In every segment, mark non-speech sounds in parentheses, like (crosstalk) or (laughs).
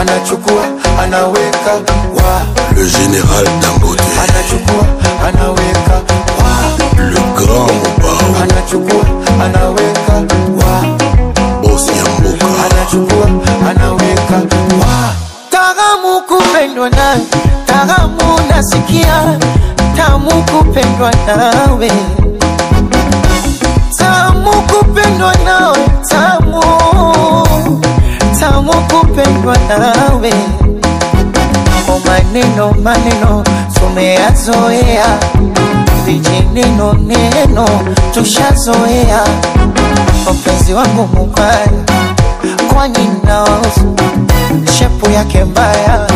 anachukua anaweka wa Le général Dambote. Anachukua anaweka wa le grand Mobao, anachukua anaweka wa boss Yamboka, anachukua anaweka wa Taramu kupendwa na taramu nasikia, tamu kupendwa nawe, tamu kupendwa nawe, tamu tamu kupendwa nawe. O maneno maneno tumeyazoea, vijineno neno tushazoea. Mpenzi wangu mubaya, kwani nawausu shepu yake mbaya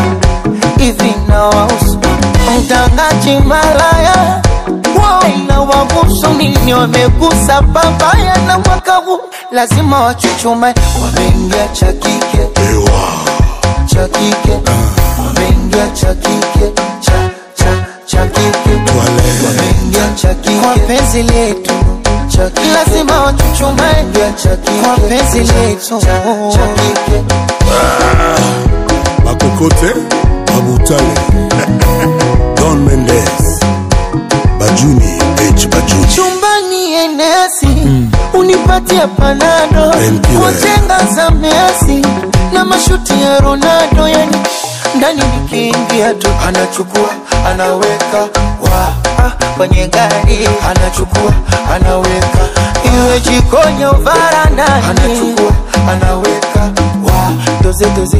hivi nawausu mtangaji malaya na wabusu nini wamegusa babaya na mwaka huu. Lazima wachuchume wameingia cha kike. Cha kike. Wameingia cha kike. Cha cha cha kike. Wameingia cha kike. Kwa penzi letu. Lazima wachuchume. Kwa penzi letu. cha kike. (laughs) Don Mendes, Bajuni, H. Bajuni, chumbani enesi unipatie panado. Painkiller. za Messi na mashuti ya Ronaldo, yani ndani nikiingia tu. Anachukua anaweka wa kwenye gari. Anachukua anaweka iwe jikoni au varandani. Anachukua anaweka wa. Doze doze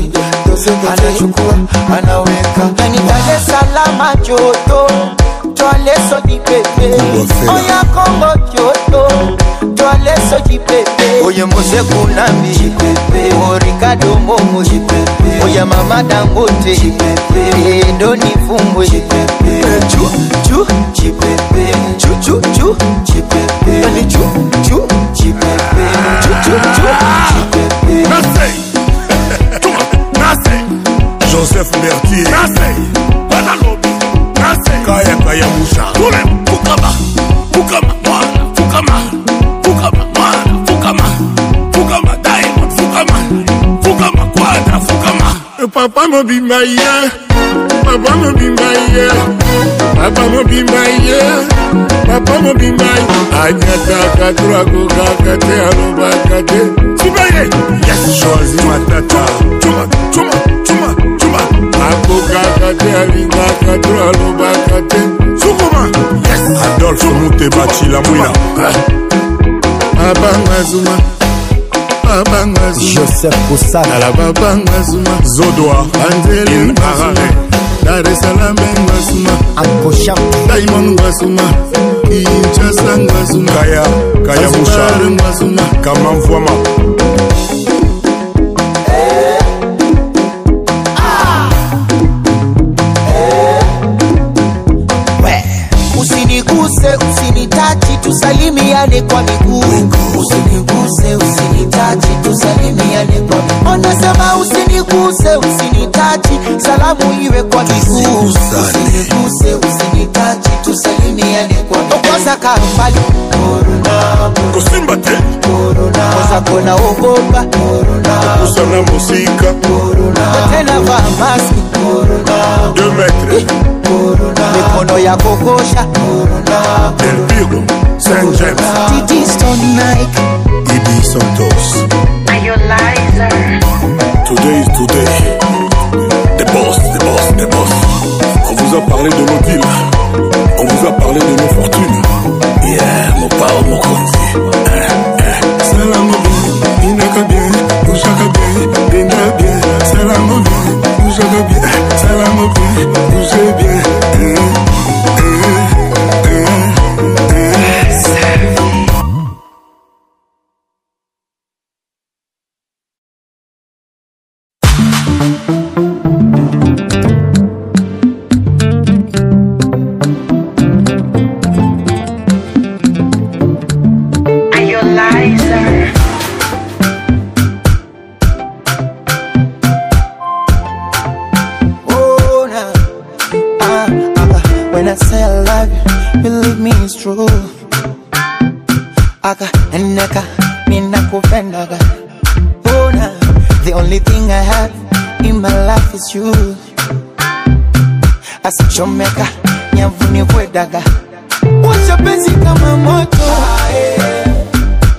doze doze. Anachukua anaweka yani Dar es Salaam joto twale soji pepe Kubwa fela. oya Kongo joto twale soji pepe oye Mose Kunambi o Ricardo Momo. Oya Mama Dangote. Eh, ndo nifumbwe Eh, chu chu chu chu chu yani chu chu chu chu chu Nasei, Nasei, Joseph Mertier, Nasei, Banalobi, Nasei, Kaya Kaya Musha, Kule, Fukama, Fukama, Mwana, Fukama, Fukama, Mwana, Fukama, Fukama, Diamond, Fukama, Fukama, Quadra, Fukama. Eh, papa mobimba ye, papa mobimba ye, papa mobimba ye, papa mobimba ye. Anyataka turakokaka te alobaka te. Sibaye, yes, choisi matata. Chuma, chuma, chuma, chuma. akokaka te alingaka to alobaka te. Sukuma. Yes. adolfe mute bacila mwina. Eh. Abanga zuma. Abanga joseph kosanala babanga zuma. Zodoa. Anzelin arare dar esalame ngasuma akosha daimon ngasuma kinchasa ngasuma kaya kaya musha ngasuma kamamvwama usinitachi tusalimiane kwa miguu. Usiniguse usinitachi tusalimiane kwa miguu. Anasema usiniguse usinitachi salamu iwe kwa miguu. Usiniguse usinitachi tusalimiane kwa miguu. Kwanza kambali te. kona ogopa corona Usana musika. corona tena vaa maski. Corona 2 metres. mikono ya kokosha. Del Piro. Saint James. Didi Stone Nike Ibi Santos. Are you liar? Today is today. The boss, the boss, the boss. On vous a parlé de nos deals. On vous a parlé de nos fortunes. Yeah, mon pao, mon konzi. Salam bien, inaka bien, ushaka bien, dina bien. Salam bien, ushaka bien, salam bien, ushe bien. neka ninakupendaga the only thing I have in my life is you. Asichomeka, nyavuni kwedaga Washa penzi kama moto.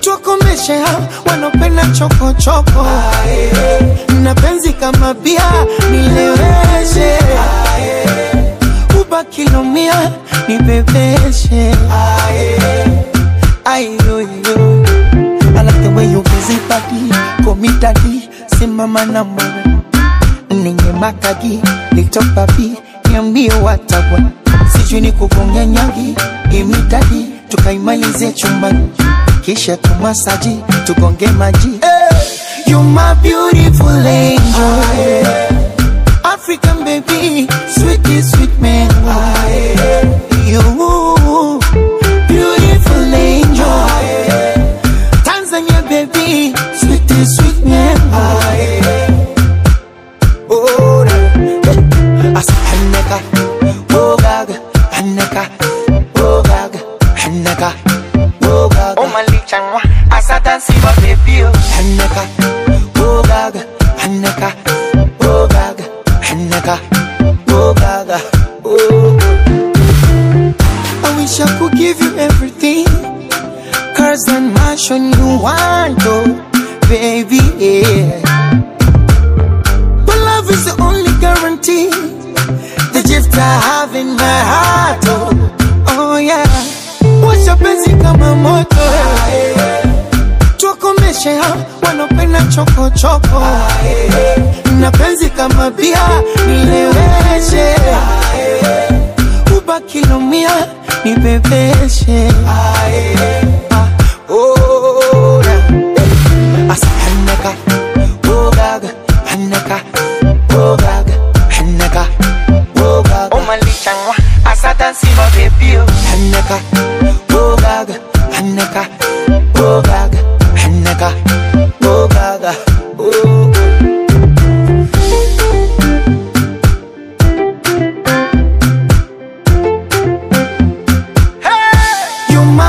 Tuwakomeshe hao wanopenda Na penzi kama bia nileweshe. Ubakilomia nibebeshe Ae. I know you. I like the way you busy body. Komita di, simama na mwana. Ninge makagi, little papi, niambie watawa. Sijui ni kugonga nyagi, imitadi, tukaimalize eh, chumbani. Kisha tumasaji, tugonge maji. Hey, you my beautiful angel. Eh. African baby, sweetie, sweet man. You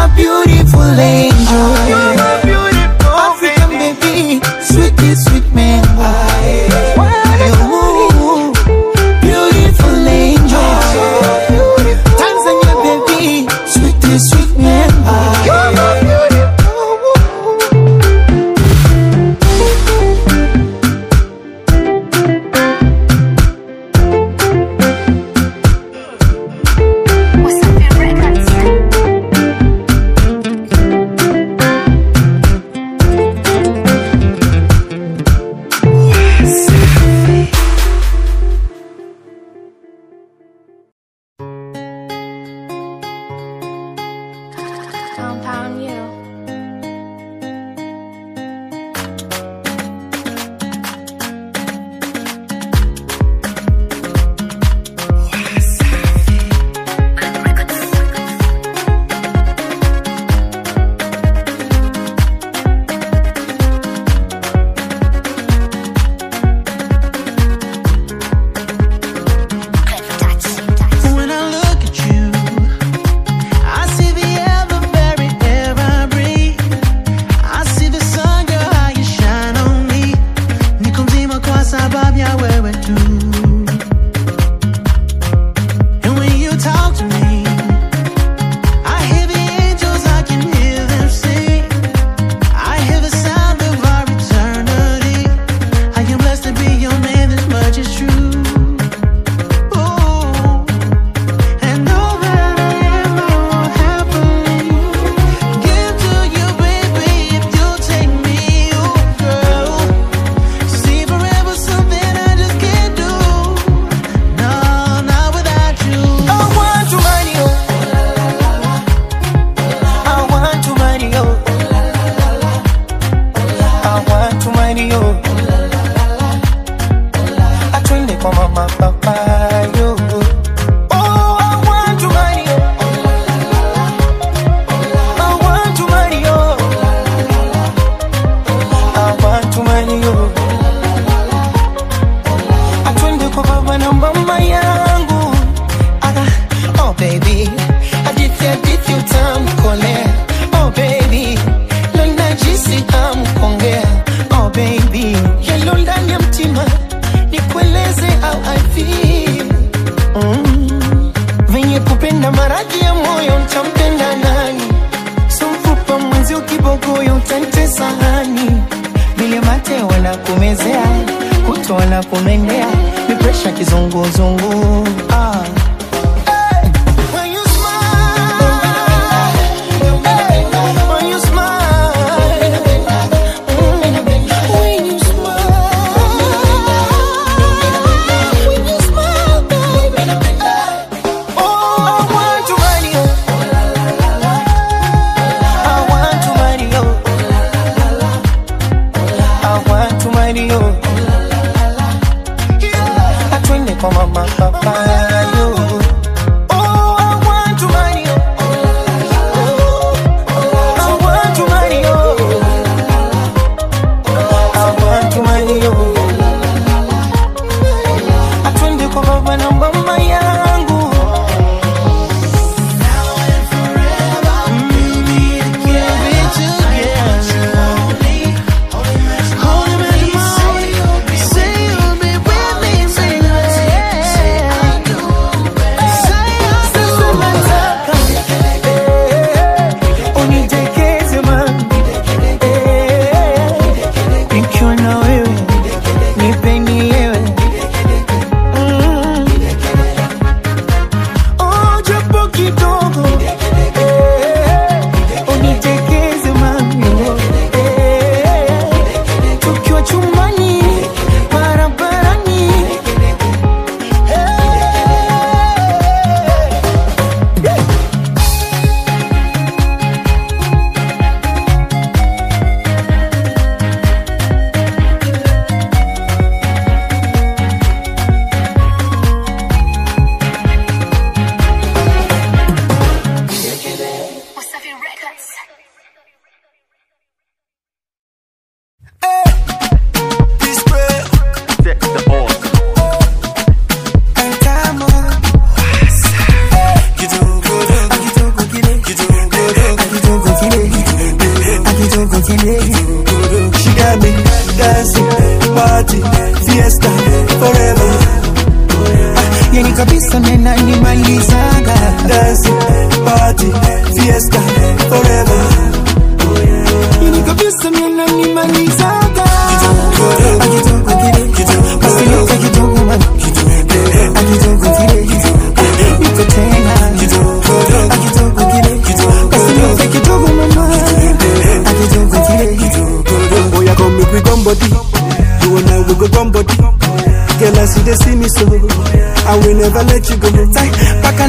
beauty.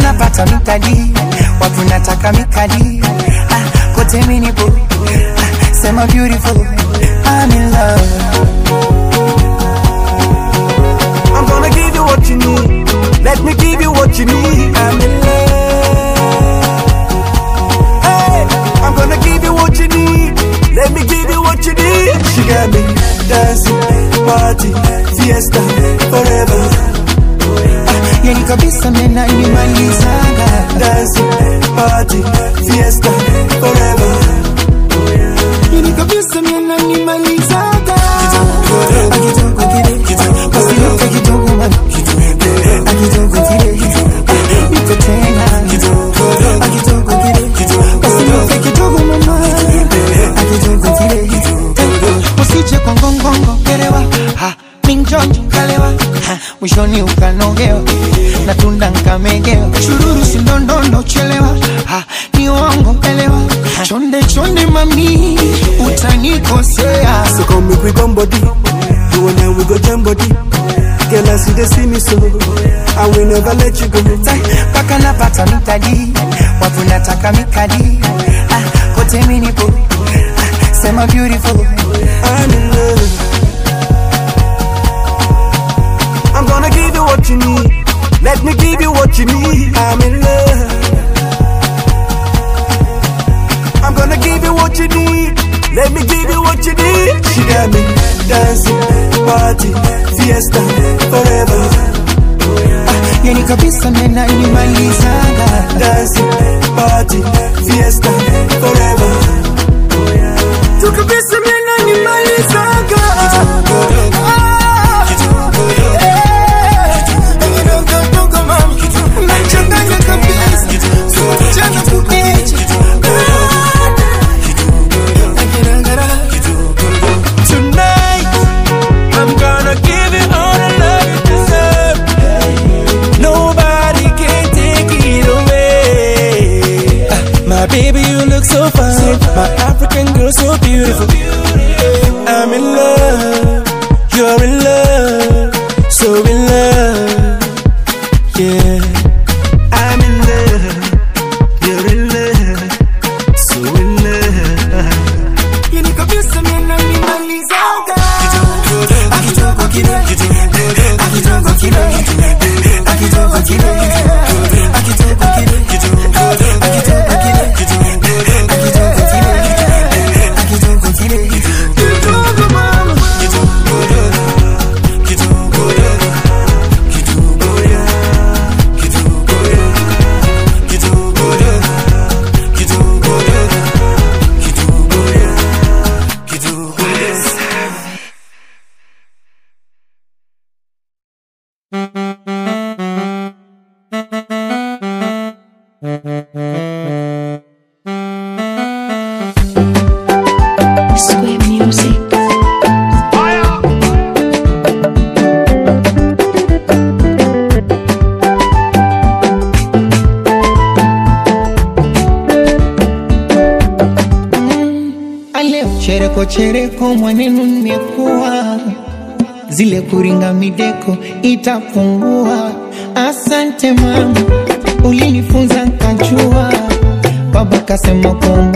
Napata Watu nataka mikadi ah, Kote minipo ah, Sema beautiful I'm in love I'm gonna give you what you need. Let me give you what you need. I'm in love. Hey, I'm gonna give you what you need. Let me give you what you need. She got me dancing, party, kabisa menanimalizaga Dance, party, fiesta, forever. Yani kabisa menanimalizaga Akitoka kile Basi kidogo mami Akitoka kile Niko tena Akitoka kile Basi kidogo mama Akitoka kile Usije kwa ngongongo Kelewa Minjonjo kalewa. Mwishoni ukanogewa Na tunda nkamegewa Chururu sindondondo chelewa Ha Ni uongo elewa Chonde chonde mami Utanikosea So come make we gum body. You and I we go jam body. Girl, I see they see me so. I will never let you go. Paka napata mikadi Watu nataka mikadi ah, Kote minipo ah, Sema beautiful I'm in love. I'm gonna give you what you need. Let me give you what you need. I'm in love. I'm gonna give you what you need. Let me give you what you need. She got me dancing, party, fiesta, forever. Yani kabisa menanimalizaga Dancing, party, fiesta, forever. Tu kabisa menanimalizaga beautiful. I'm in love. mideko mwanenu nimekuwa zile kuringa mideko itapungua. Asante mama, ulinifunza nkajua, baba kasema kongo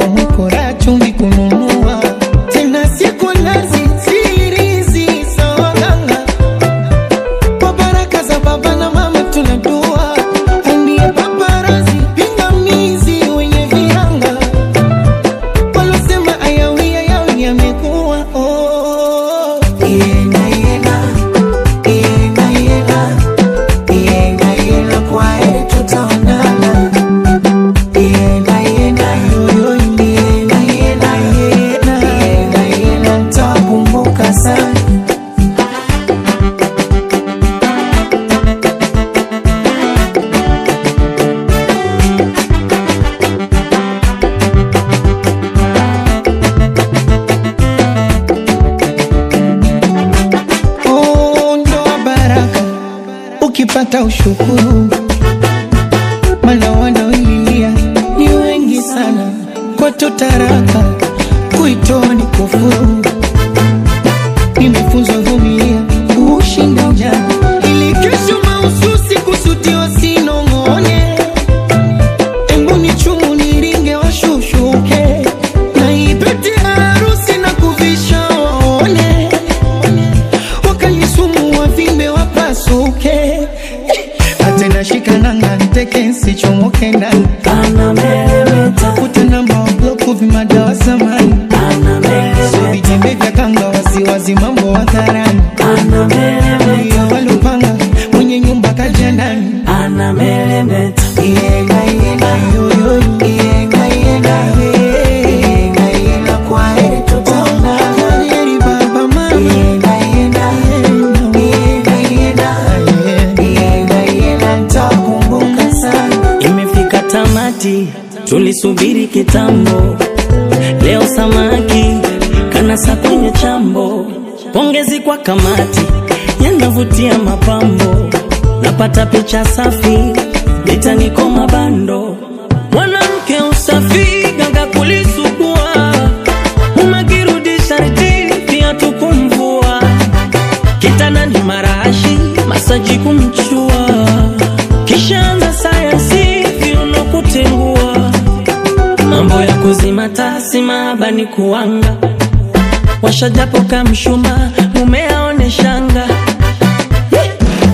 cha safi geta niko mabando. Mwanamke usafi ganga kulisugua. Umagirudi sharti pia tukumvua. Kitana ni marashi masaji kumchua. Kishaanza sayansi viuno kutengua. Mambo ya kuzima maabani kuwanga. Kuanga washajapo kamshuma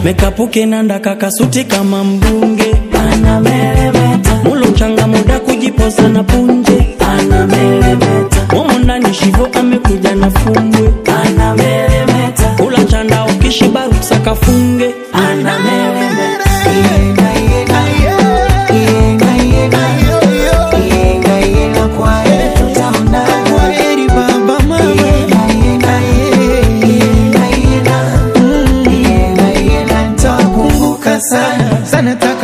mekapuke nanda kakasuti kama mbunge. Anameremeta mulo mchanga muda kujiposa na punje. Anameremeta momo shivo amekuja na fumbwe anameremeta ula chanda ukishiba rusakafunge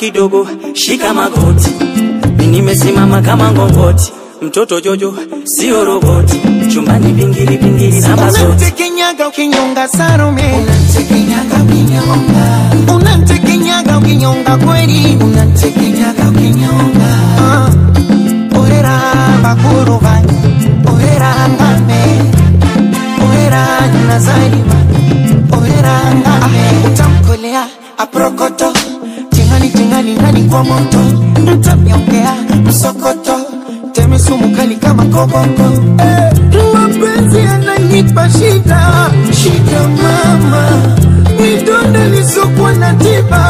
kidogo, shika magoti, mimi nimesimama kama ngongoti, mtoto Jojo sio roboti, chumbani vingili vingili na ukinyonga Salome, kama moto utamnyokea msokoto temesu mukali kama koboko eh, mapenzi yananipa shida shida mama. Midonda lisokuwa na tiba.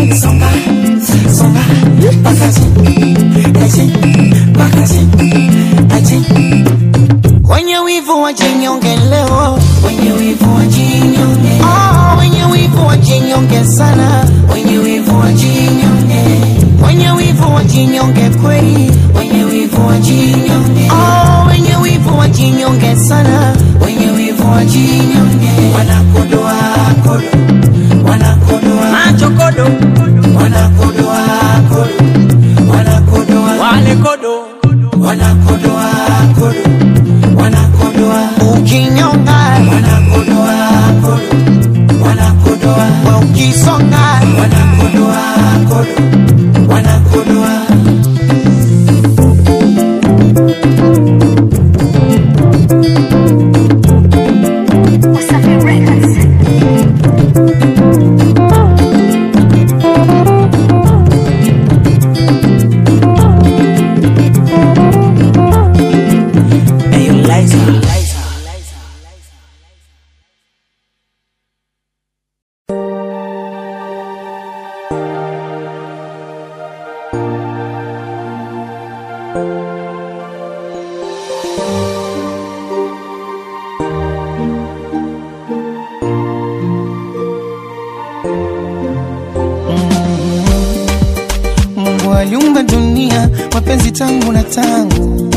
sing some mapenzi tangu na tangu.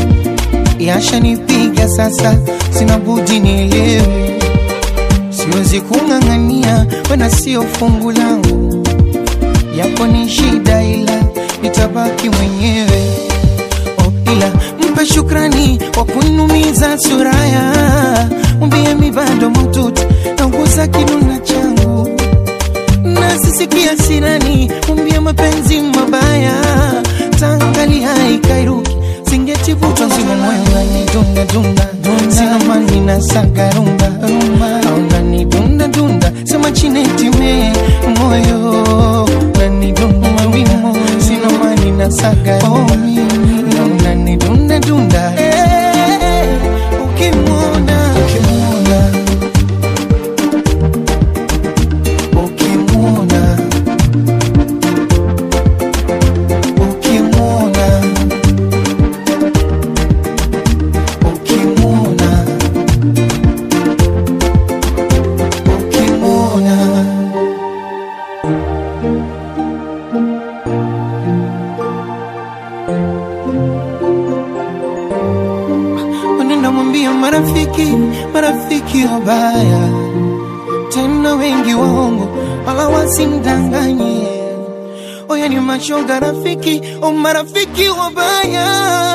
Yashanipiga sasa, sina budi nielewe, siwezi kung'ang'ania, wena sio fungu langu, yapo ni shida, ila nitabaki mwenyewe. Oh, ila mpe shukrani wa kunumiza suraya, mwambie mibando bado mtutu nauguza kiduna changu, nasisikia sirani, mwambie mapenzi mabaya hata angalia ikairuki, singechivutwa nzima moyo unanidunda dunda, sina mani na saga rumba rumba, unanidunda dunda, sema chini timie moyo unanidunda wimo, sina mani na saga rumba, unanidunda nidanganye. Oya, ni machoga rafiki o marafiki wabaya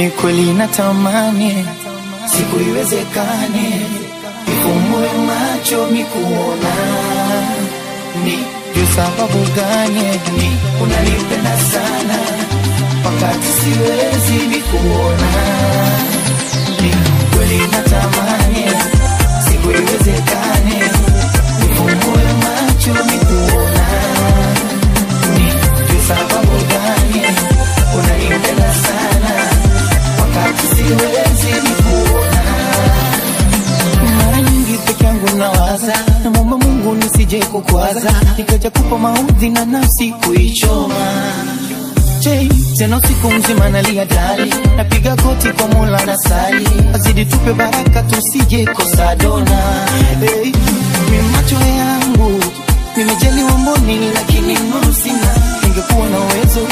Mi kweli natamani siku iwezekane nifumbue macho mikuona ni juu sababu gani ni unanipenda sana wakati siwezi nikuona. Ni kweli natamani siku iwezekane nisije kukwaza nikaja kupa maudhi na nafsi kuichoma. Tena usiku mzima nalia dali napiga koti kwa mola na sali. Azidi tupe baraka tusije kosa dona. Hey, macho yangu nimejaliwa mboni lakini nuru sina? Ningekuwa na uwezo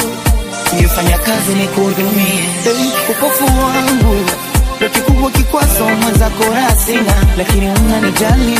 ningefanya kazi nikuhudumie. hey, upofu wangu ndo kikubwa kikwazo mwenzako rasina, lakini unanijali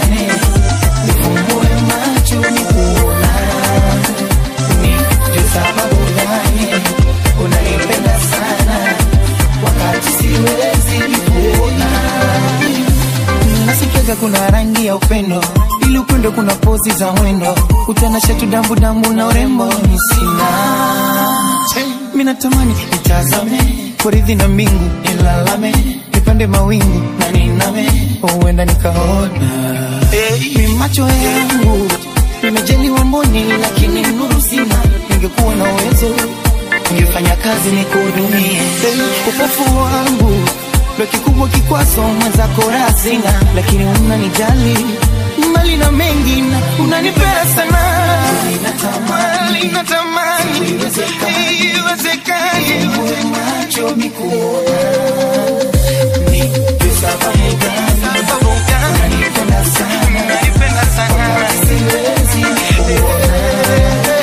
nasikiaga kuna rangi ya upendo. Ili upendo kuna pozi za mwendo. Utanasha dambu dambu na urembo ni sina. Mi natamani na mbingu nilalame nipande mawingu na niname. Huenda nikaona. Hey, macho yangu. Nimejaliwa mboni lakini nuru sina. Ningekuwa na uwezo. Ningefanya kazi nikuhudumie. Upofu wangu ndo kikubwa kikwazo mwenzako rasina, lakini unanijali mali na mengi na unanipenda sana. Natamani natamani siwezi. kuona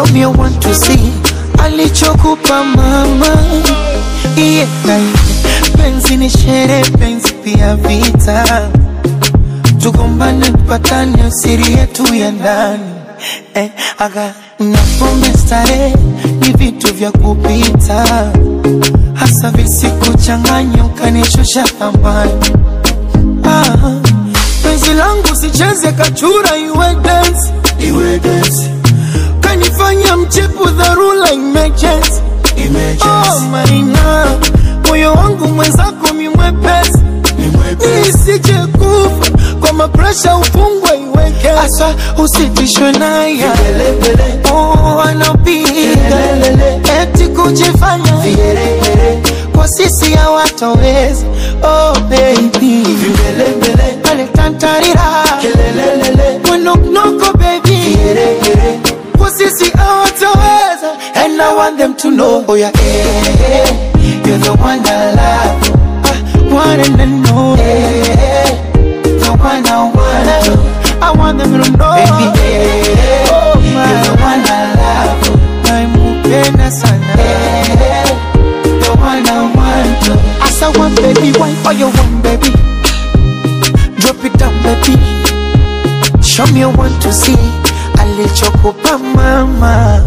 Show me want to see alichokupa mama. Yeah, penzi ni shere, penzi pia vita. Tugombane, tupatane, siri yetu ya ndani. Eh, aga na pombe ni vitu vya kupita, hasa visikuchanganya ukanishusha thamani. Ah, penzi langu sicheze kachura iwe dance, iwe dance. Kanifanya mchepu dharura emergency. Oh maina, moyo wangu mwenzako mimwepesi, nisije kufa kwa mapresha ufungwe iweke. Asa usitishwe naye. Oh, anapiga eti kujifanya. Kwa sisi hawatoweza oh baby. Alitantarira mwenoknoko baby. Kwa sisi hawatoweza and I want them to know oh yeah, eh, you're the one I love I want them to know eh, the one I want to I want them to know. Baby eh, oh my. You're the one I love naimupenda sana. Eh, the one I want to As I want baby why oh you want baby? Drop it down baby. Show me you want to see alichokupa mama.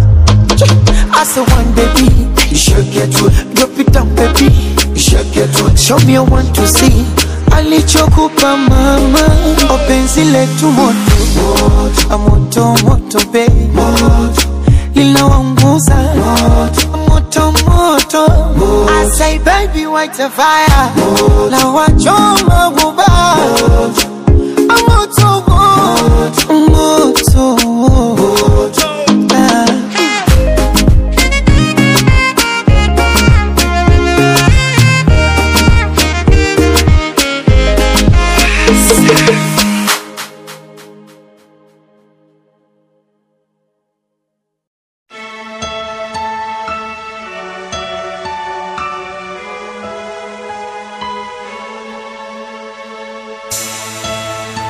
As a one baby, you should get to it. Drop it down, baby. You should get to it. Show me you want to see. Alichokupa mama, o penzi letu moto. Moto, moto moto baby, linawanguza. Moto. Moto. I say baby, white a fire, la wachoma guba moto. Moto moto. Ah.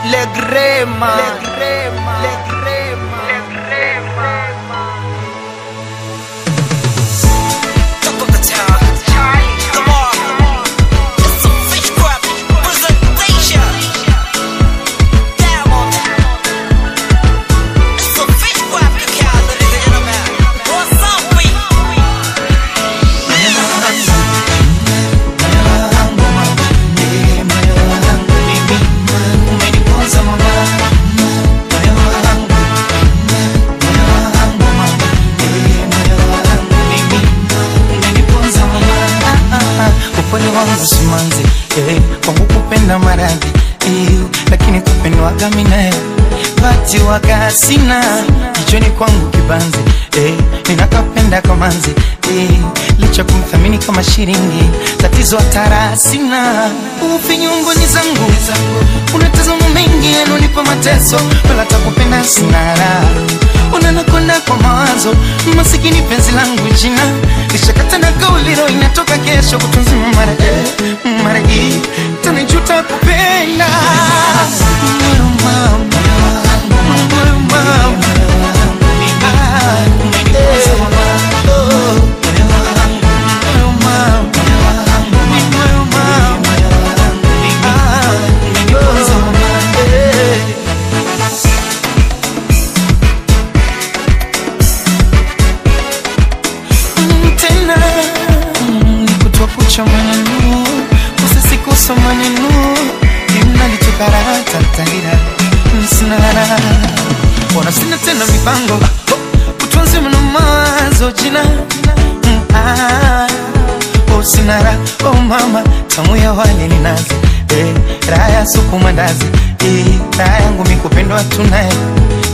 Le Grema. Jina nishakata na kauliro inatoka kesho kutunzima mara mara hii tanijuta kupenda mandazi. Eh, yangu mikupendwa tunaye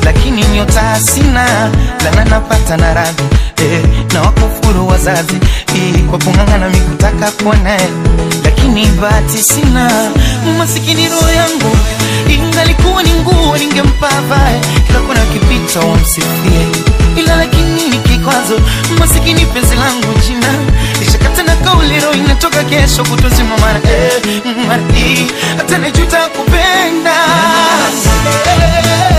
lakini nyota sina lana napata na radhi. Eh, na wakufuru wazazi. Eh, kwa kung'ang'ana mikutaka kuwa naye lakini bahati sina. Masikini roho yangu ingalikuwa ni nguo ningempa vae. Kila kuna kipita wamsifie. Ila lakini ni kikwazo masikini penzi langu jina. Lishakata na kau leo inatoka kesho kutozima mara eh, mara hii hata najuta kupenda. Clever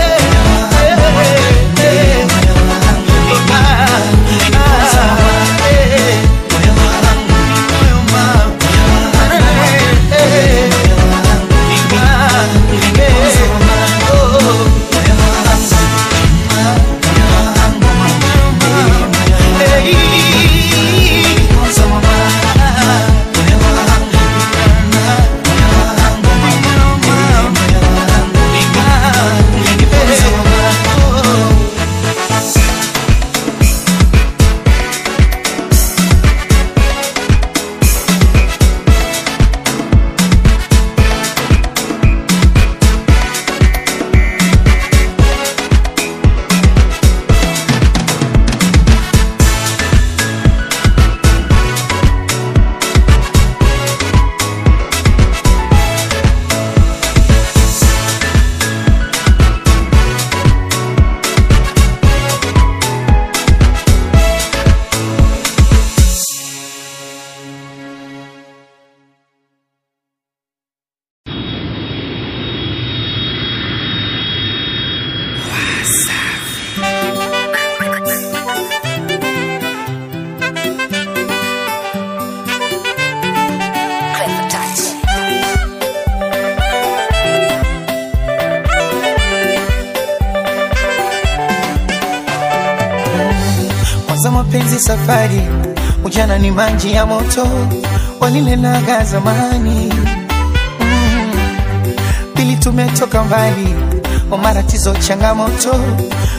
ya moto zamani. Mm. pili tumetoka mbali wamaratizo changamoto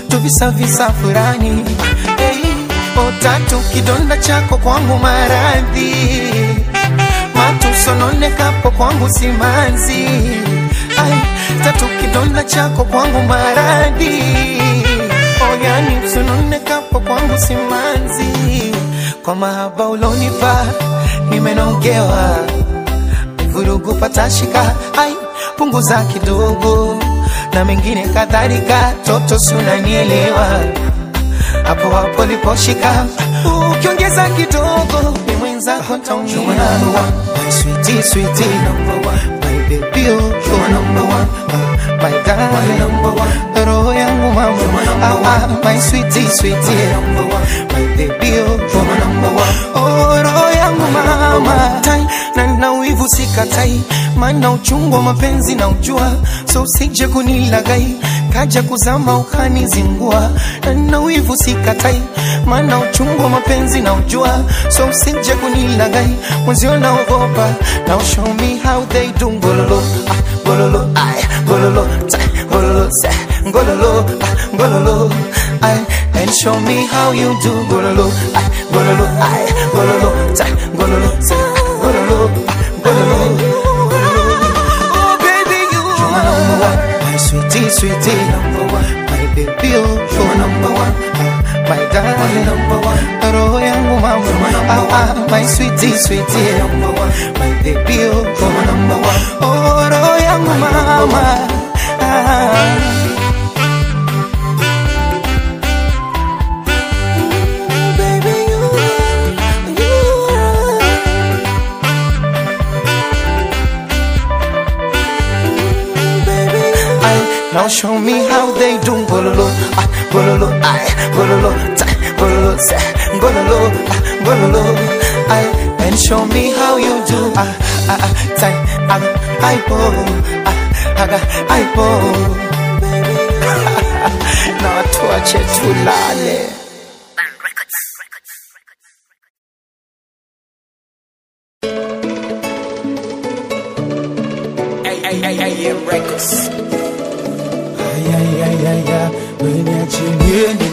tuvisavisa furani hey. otatu kidonda chako kwangu maradhi. Matusononekapo kwangu simanzi tatu kidonda chako kwangu maradhi. Oyani sononekapo kwangu simanzi kwa mahaba ulonipa nimenogewa vurugu patashika ai punguza kidogo. Na mengine kadhalika toto sunanielewa hapo hapo liposhika ukiongeza kidogo ni mwenzako taumia my sweetie sweetie. Number one. My baby oh. You're number one. My darling. Number one. Roho yangu mama. My sweetie sweetie. My baby oh roho yangu mama tai na na wivu sikatai. Maana uchungu wa mapenzi na ujua so usije kunilagai. Kaja kuzama ukanizingua na na wivu sikatai. Maana uchungu wa mapenzi na ujua so usije kunilagai. Mwenzio naogopa now show me how they do. Ngololo ah, ngololo ngololo ngololo ngololo ah, ngololo ay and show me how you do ngololo ay ngololo ay ngololo tai ngololo se ngololo ah, ngololo Oh, baby, you are number one. My sweetie, sweetie, number one. My baby, oh, you're number one. Ah, My darling, number one. Roho yangu mama, ah, ah, my sweetie, sweetie, number one. My baby, oh, you're number one. Oh, roho yangu mama. Ah. Baby, now show me how they do gololo, ah, gololo, ay, gololo, ta, gololo, sa, gololo, ah, gololo, ay, and show me how you do, ah, ah, ah, ta, ah, ay, po, ah, aga, ay, po. Na watu wache tulale. AM Records. Niache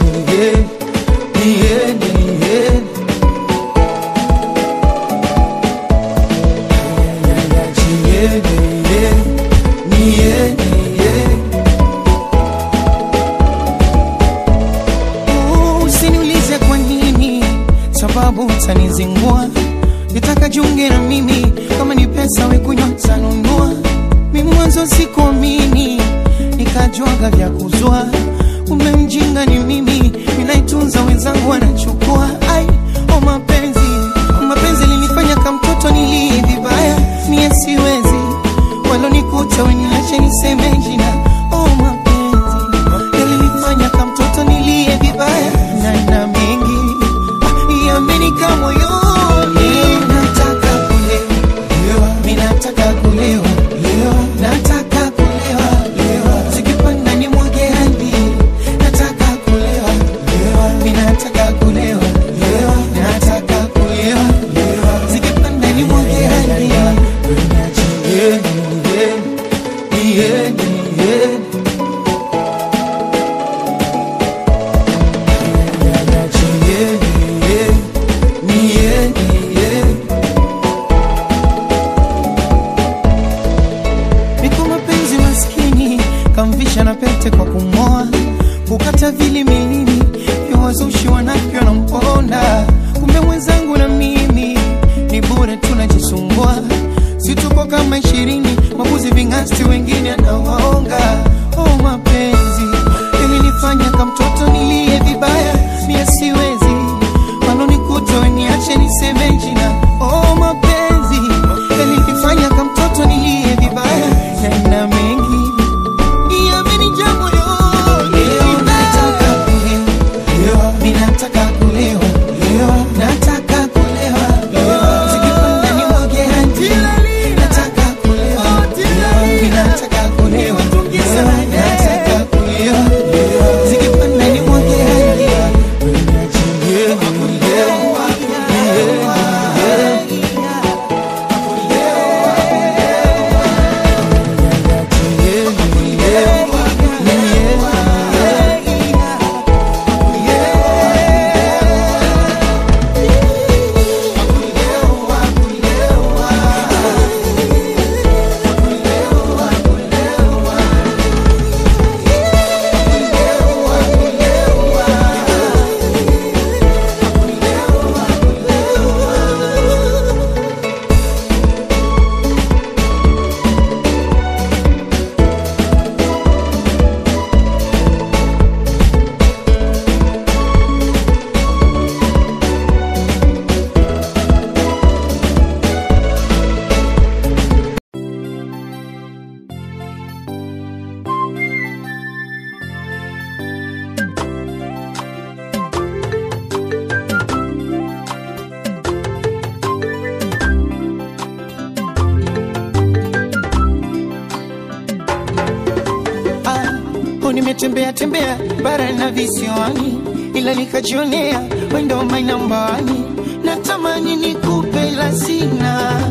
kutembea tembea bara na visiwani, ila nikajionea wendo mainambani, natamani nikupe la sina,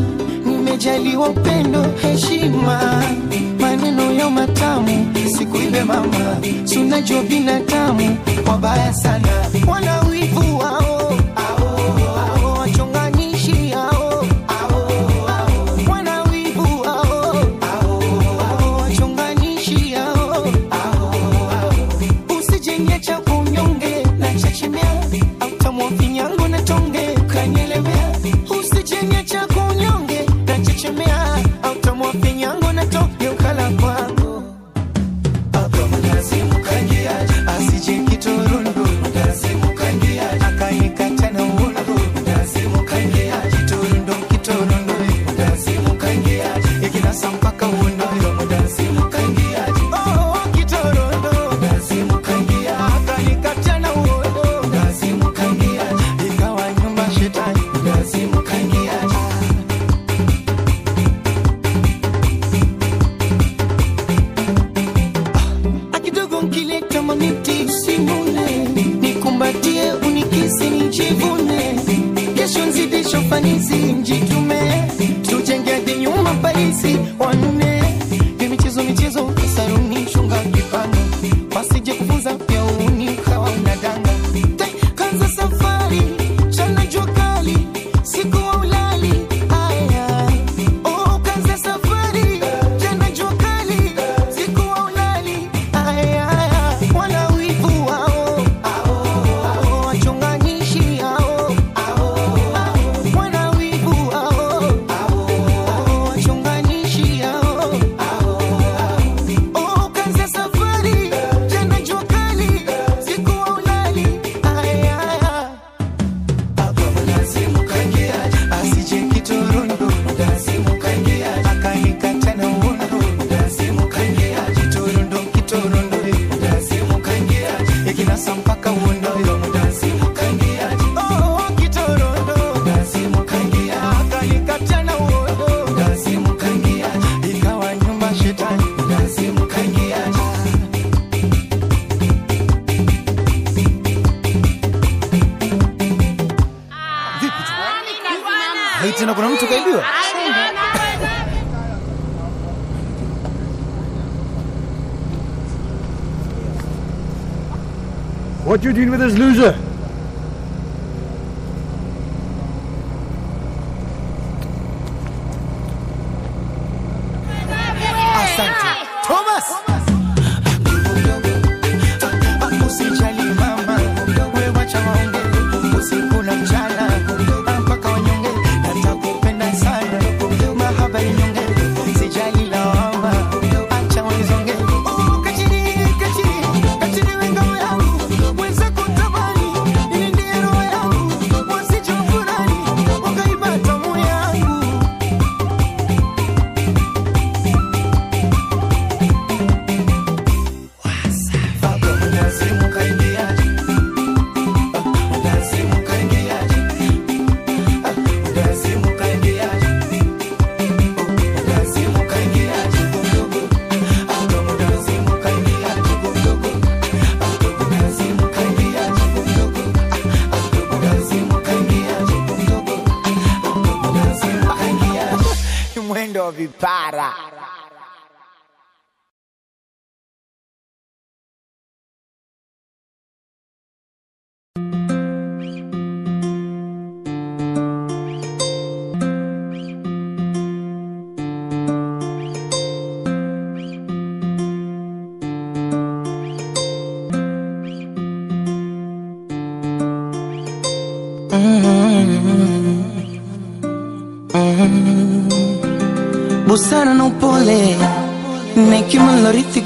nimejaliwa upendo heshima. Maneno yo matamu, siku sikuibe mama, sunajua binadamu wabaya sana. verdienen we dus.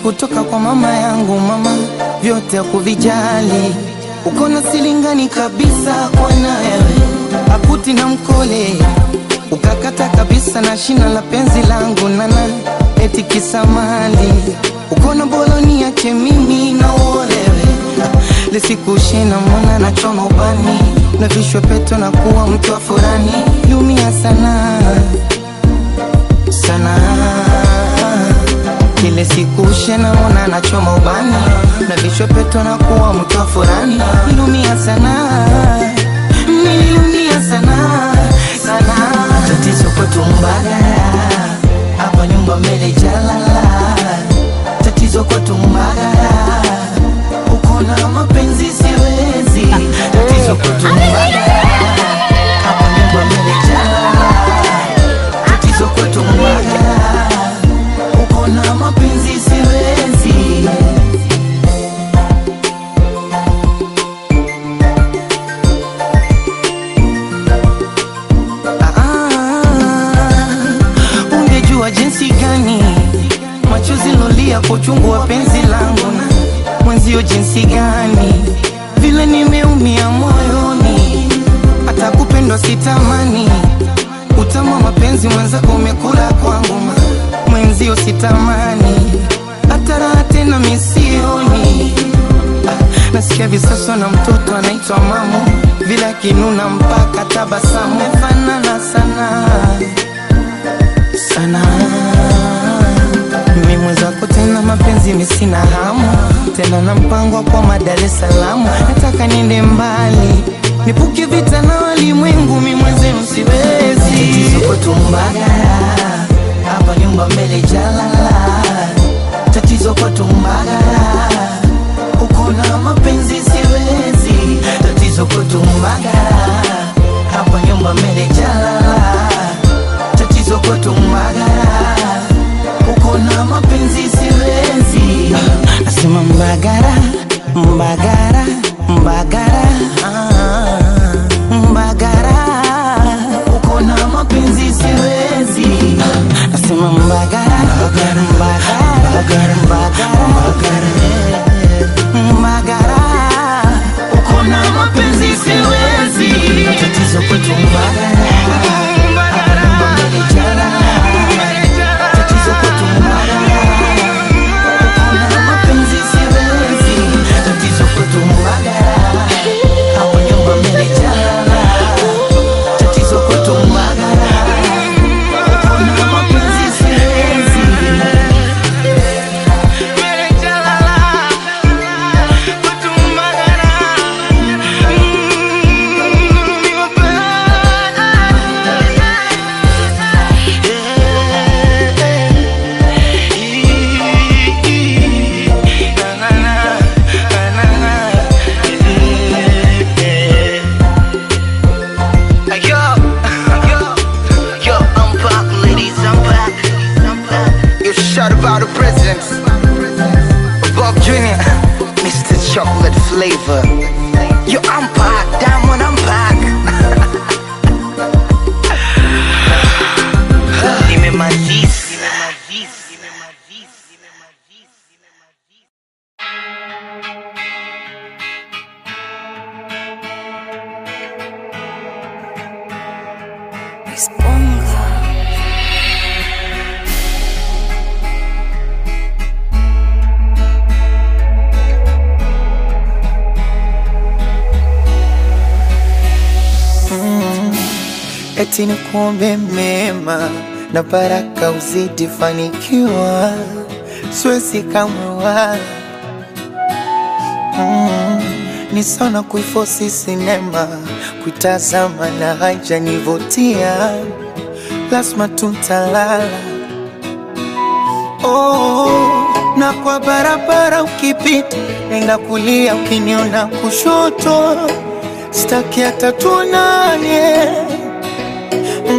kutoka kwa mama yangu, mama vyote hakuvijali, uko na silingani kabisa kwanaye akuti na mkole, ukakata kabisa na shina la penzi langu nana, eti kisamali, uko na boloni yake mimi na olewe lisikushina, mbona nachoma ubani na vishwe peto na kuwa mtu wa furani, liumia sana sana. Kile siku naona nachoma ubani na vichwa peto na kuwa mtu wa furani. Nilumia sana, nilumia sana sana. Tatizo kwetu Mbagala, hapa nyumba mbele jalala. Tatizo kwetu Mbagala, uko na mapenzi siwezi. Tatizo kwetu Mbagala, hapa nyumba mbele jalala. Tatizo kwetu Mbagala now, my baby. Eti mema na baraka uzidi fanikiwa, siwezi kamwe. Mm, ni sana kuifosi sinema kuitazama na haijanivutia, lazima tutalala. Oh, na kwa barabara ukipita, nenda kulia, ukiniona kushoto, sitaki hata tuonane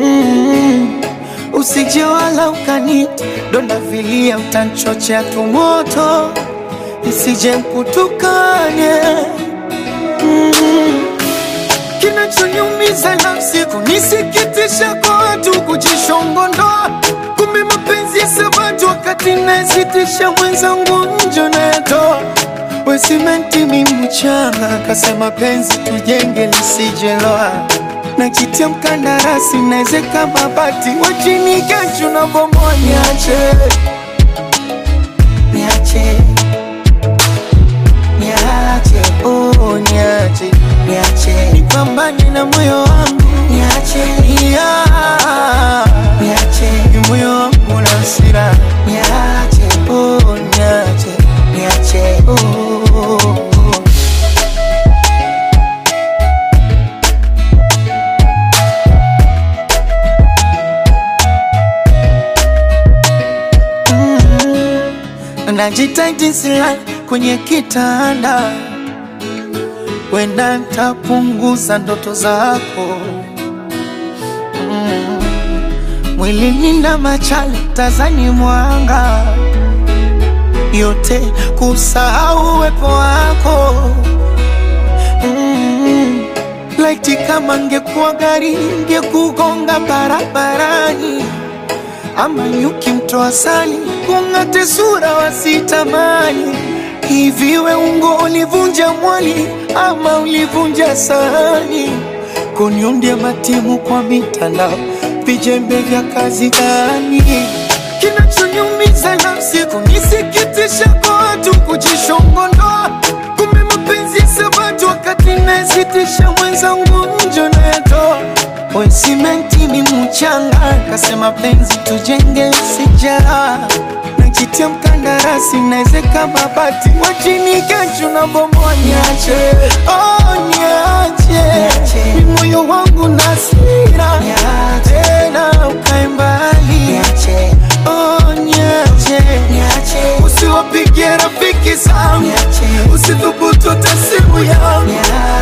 mm, usije wala ukanita donda vilia, utanchochea tumoto, nisije mkutukane mm, kinachoniumiza nafsi nisikitisha kwa watu kujishongondoa, kumbe mapenzi ya sabatu wakati nasitisha mwenzangu njo nayatoa. Wesimenti mi mchanga kasema penzi tujenge lisijeloa najitia mkandarasi naezeka mabati wachini kesho na bomoa niache niache niache oh niache niache nipambane na moyo wangu. Niache niache ni moyo wangu na hasira. Niache najitahidi silali kwenye kitanda, wenda ntapunguza ndoto zako. Mm. Mwilini na machale tazani mwanga. Yote kusahau uwepo wako. Mm. Laiti kama ngekuwa gari ngekugonga barabarani. Ama nyuki mtoa sali kung'ate sura wasitamani hivi we ungo ulivunja mwali ama ulivunja sahani? Kuniundia matimu kwa mitandao vijembe vya kazi gani? Kinachoniumiza nafsi kunisikitisha kwa watu kujishongondoa kumbe mapenzi sabatu wakati nasitisha mwenzangu njo nayatoa simenti ni mchanga kasema penzi tujenge sijara najitia mkandarasi naezeka mabati wachini kesho na bomoa niache. Oh, niache. Ni moyo wangu na sira tena ukae mbali. Oh, niache. Usiwapigie rafiki zangu. Usithubutu hata simu yangu.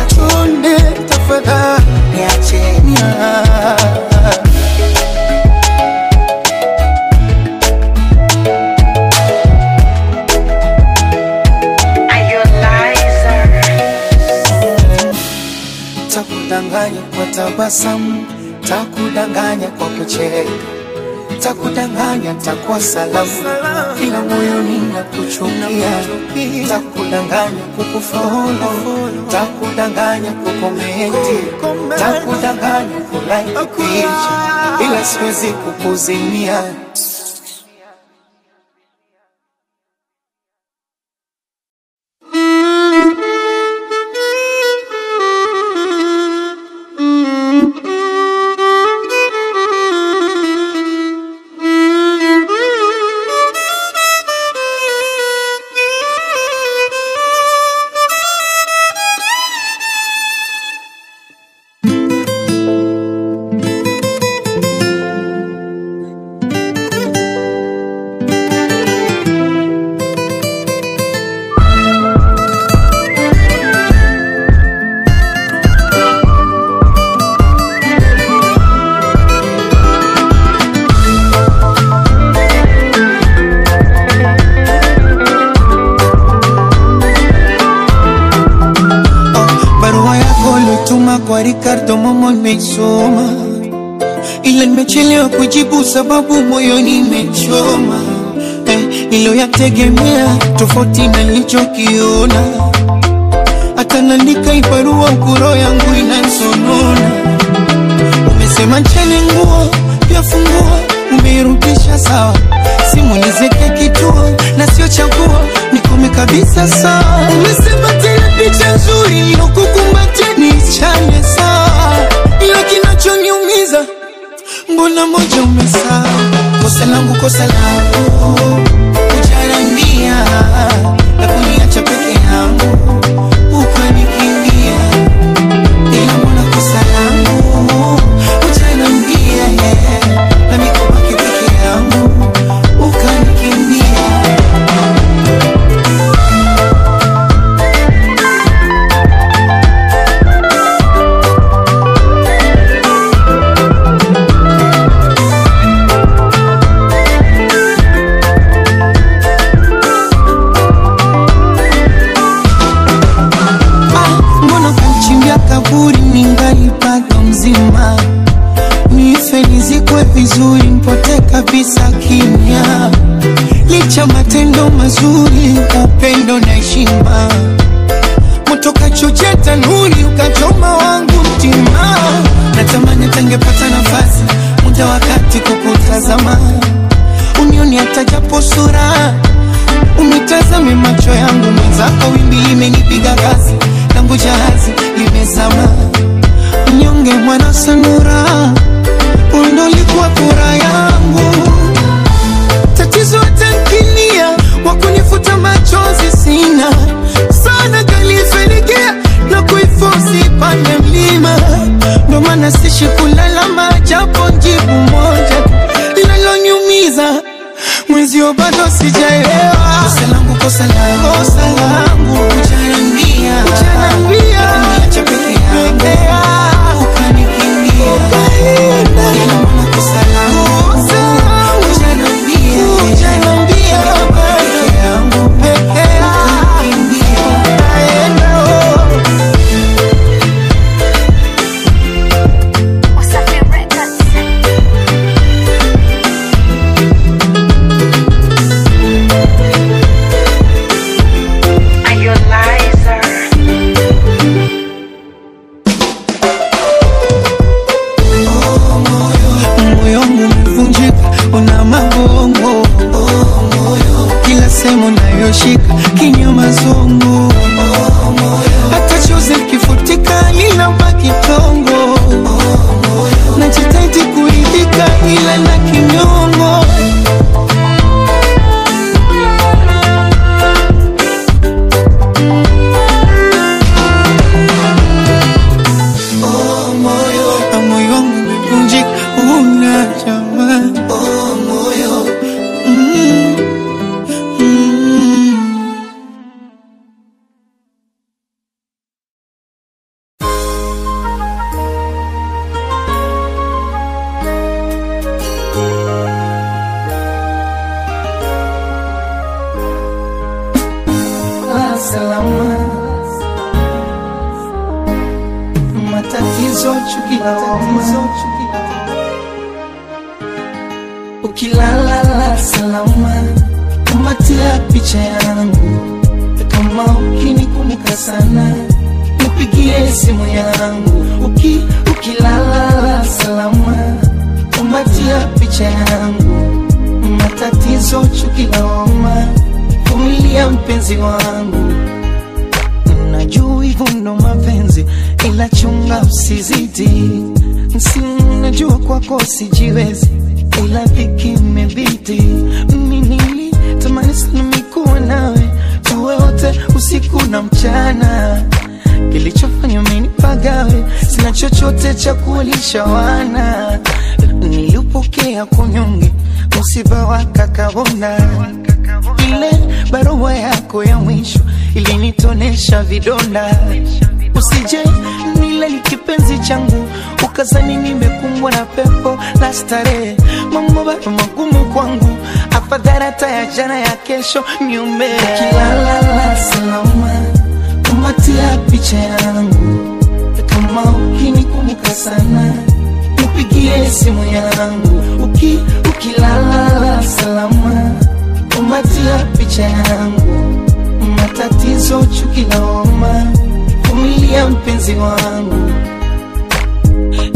Tunde tafadhali. Niache tabasamu, takudanganya kwa kucheka, takudanganya takuwa salamu, ila moyoni nakuchukia, takudanganya kukufolo, takudanganya kukomenti, takudanganya picha, ila siwezi kukuzimia. Sababu moyoni nimechoma Eh, niliyoyategemea tofauti na nilichokiona, hata naandika ibarua kuro yangu inansonona. Umesema ncheni nguo pia umeirudisha sawa, simu nizeke kituo na sio chaguo, nikome kabisa sawa. Umesema tena picha nzuri nilokukumbatia niichane sawa, ila kinachoniumiza mbona moja umesahau. Kosa langu, kosa langu, ujarambia na kuniacha mazuri, upendo na heshima, moto kachochea tanuri, ukachoma wangu mtima, natamani tangepata nafasi, muda wakati kukutazama, unioni hata japo sura Unitazame macho yangu mwenzako, wimbi imenipiga kasi, langu jahazi limezama. Mnyonge mwana sanura, likuwa kura yangu. Tatizo tankinia, wakunifuta machozi sina. Sana, kalifelekea na kuifosi pande mlima, ndo maana sishi kulalama, japo njibu moja. Linaloniumiza mwenzio bado sijaelewa. Kosa langu, kosa langu, kosa langu, ujanambia, ujanambia, niacha peke yangu, ukanikimbia, ukaenda, ila kosa langu, kosa ukinikumbuka sana. Nipigie simu yangu. Uki, ukilala salama. Umatia picha yangu. Matatizo chukilaoma vumilia mpenzi wangu. Najua hivyo mapenzi, ila chunga usizidi. sinajua kwako sijiwezi, ila dhiki imebidi. Mimi nilitamani sana nawe, usiku na mchana. Kilichofanya umenipagawe, sina chochote cha kulisha wana. Nilipokea kunyonge, msiba wa kakabona ile barua yako ya mwisho ilinitonesha vidonda. Usije nile kipenzi changu ukazani nimekumbwa na pepo la starehe. Mambo bado magumu kwangu, afadhali hata ya jana ya kesho niume. Ukilala la salama, kumatia picha yangu. Kama ukinikumbuka sana nipigie simu yangu. Uki ukilala salama kumbatia picha yangu. Matatizo chuki na homa vumilia mpenzi wangu.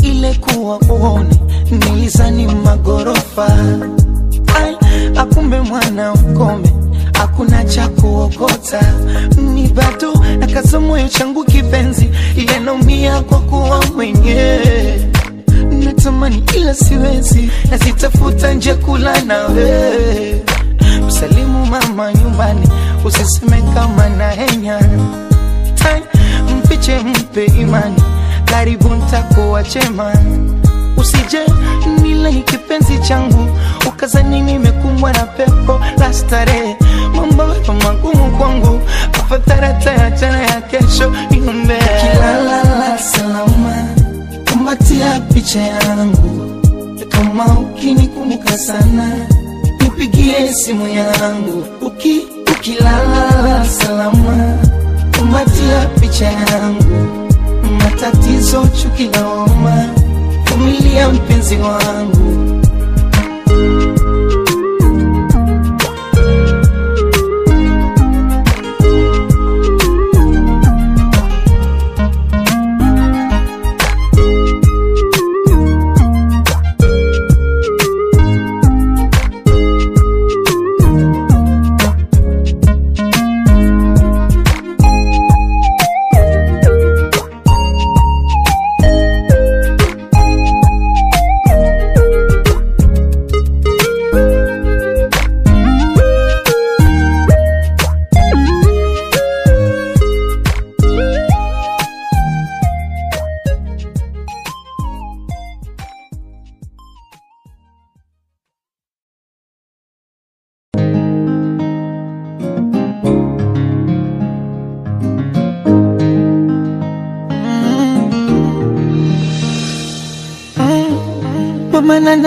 Ile kuwa uone nilizani magorofa akumbe mwana ukome hakuna cha kuokota. Ni bado nakaza moyo changu kipenzi yanaumia kwa kuwa mwenyewe natamani ila siwezi nazitafuta nje kula nawe. Msalimu mama nyumbani usiseme kama na henya Tai, mfiche mpe imani karibu ntakuwa chema. Usije ni kipenzi changu. Ukazani nimekumbwa na pepo la starehe. Mambo yako magumu kwangu. Afadhali tayachana ya kesho niombe. Kilala salama. Kumbatia picha yangu. Kama ukinikumbuka sana nipigie simu yangu. Uki ukilala salama. Kumbatia picha yangu. Matatizo chuki na homa vumilia mpenzi wangu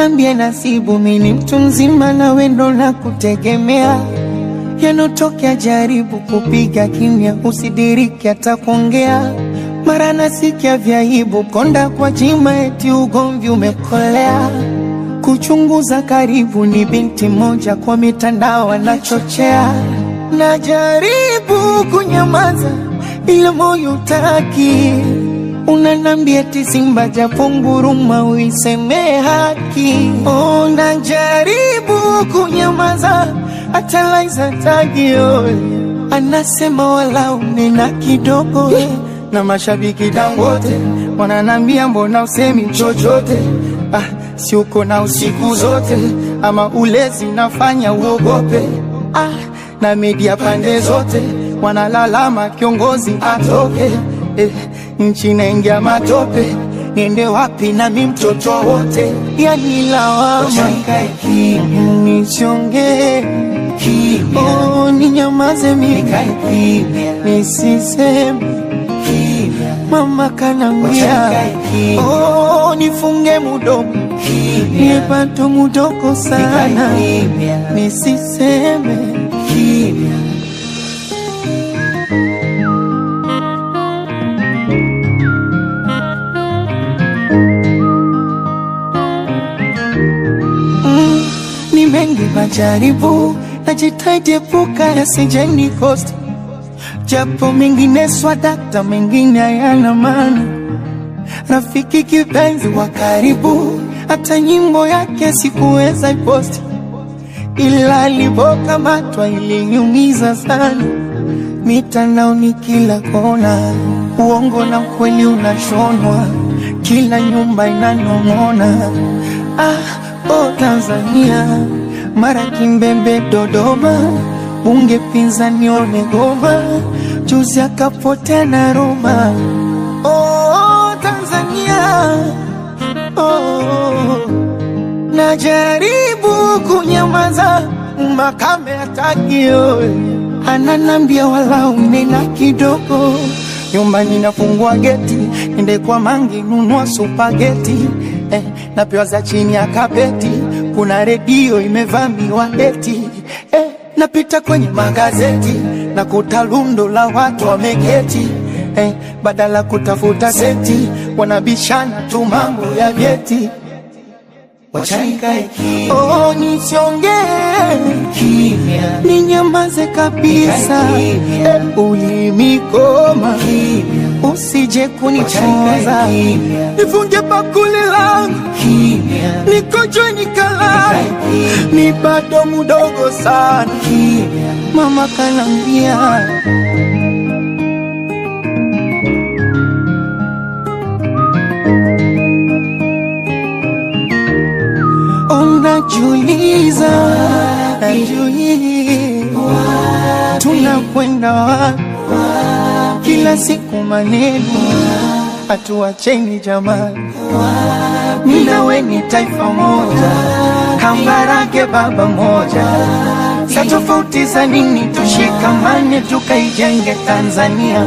nanambia nasibu mini mtu mzima na wendo na kutegemea. Yanotokea jaribu kupiga kimya usidiriki hata kuongea. Mara nasikia vyaibu konda kwa jima eti ugomvi umekolea. Kuchunguza karibu ni binti moja kwa mitandao anachochea. Najaribu kunyamaza ila moyo taki unanambia ti simba japo nguruma uiseme haki. Oh, najaribu kunyamaza hata laiza tagio. Anasema wala unena kidogo. Na mashabiki dangote wananambia mbona usemi chochote. Ah, si uko na usiku zote ama ulezi unafanya uogope. Ah, na media pande zote wanalalama kiongozi atoke eh, nchi naingia matope niende wapi nami mtoto wote? Yani lawama. Nichonge oh, ninyamaze mimi. Nisiseme. Mama kanambia. Oh, nifunge mudomo niepato mudoko sana nisiseme. Mm, mengi majaribu najitahidi epuka yasijeni kosti japo mengine swadakta mengine hayana maana. Rafiki kipenzi wa karibu hata nyimbo yake sikuweza iposti ila alipokamatwa iliniumiza sana. Mitandaoni kila kona uongo na ukweli unashonwa. Kila nyumba inanong'ona. Ah, oh Tanzania mara Kimbembe Dodoma bunge pinzani wamegoma juzi akapotea na Roma. Oh, Tanzania. Oh, najaribu kunyamaza. Makame atakio ananambia wala unena kidogo. Nyumbani nafungua geti nende kwa mangi nunua supageti. Eh, napewa za chini ya kapeti kuna redio imevamiwa eti eh, napita kwenye magazeti. Na kuta lundo la watu wameketi. Eh, badala kutafuta seti wanabishana tu mambo ya vyeti Wachanikae kimya. oh, nisiongee. Kimya. ninyamaze kabisa. Eh, ulimikoma. Usije kunichoza. Nifunge bakuli langu. Nikojwe nikalala ni bado mdogo sana. Kimya. mama kanambia unajuliza ajui tunakwenda wapi? Kila siku maneno hatuacheni jamani. Minaweni taifa moja kambarage baba moja. Sa tofauti za nini tushikamane tukaijenge tanzania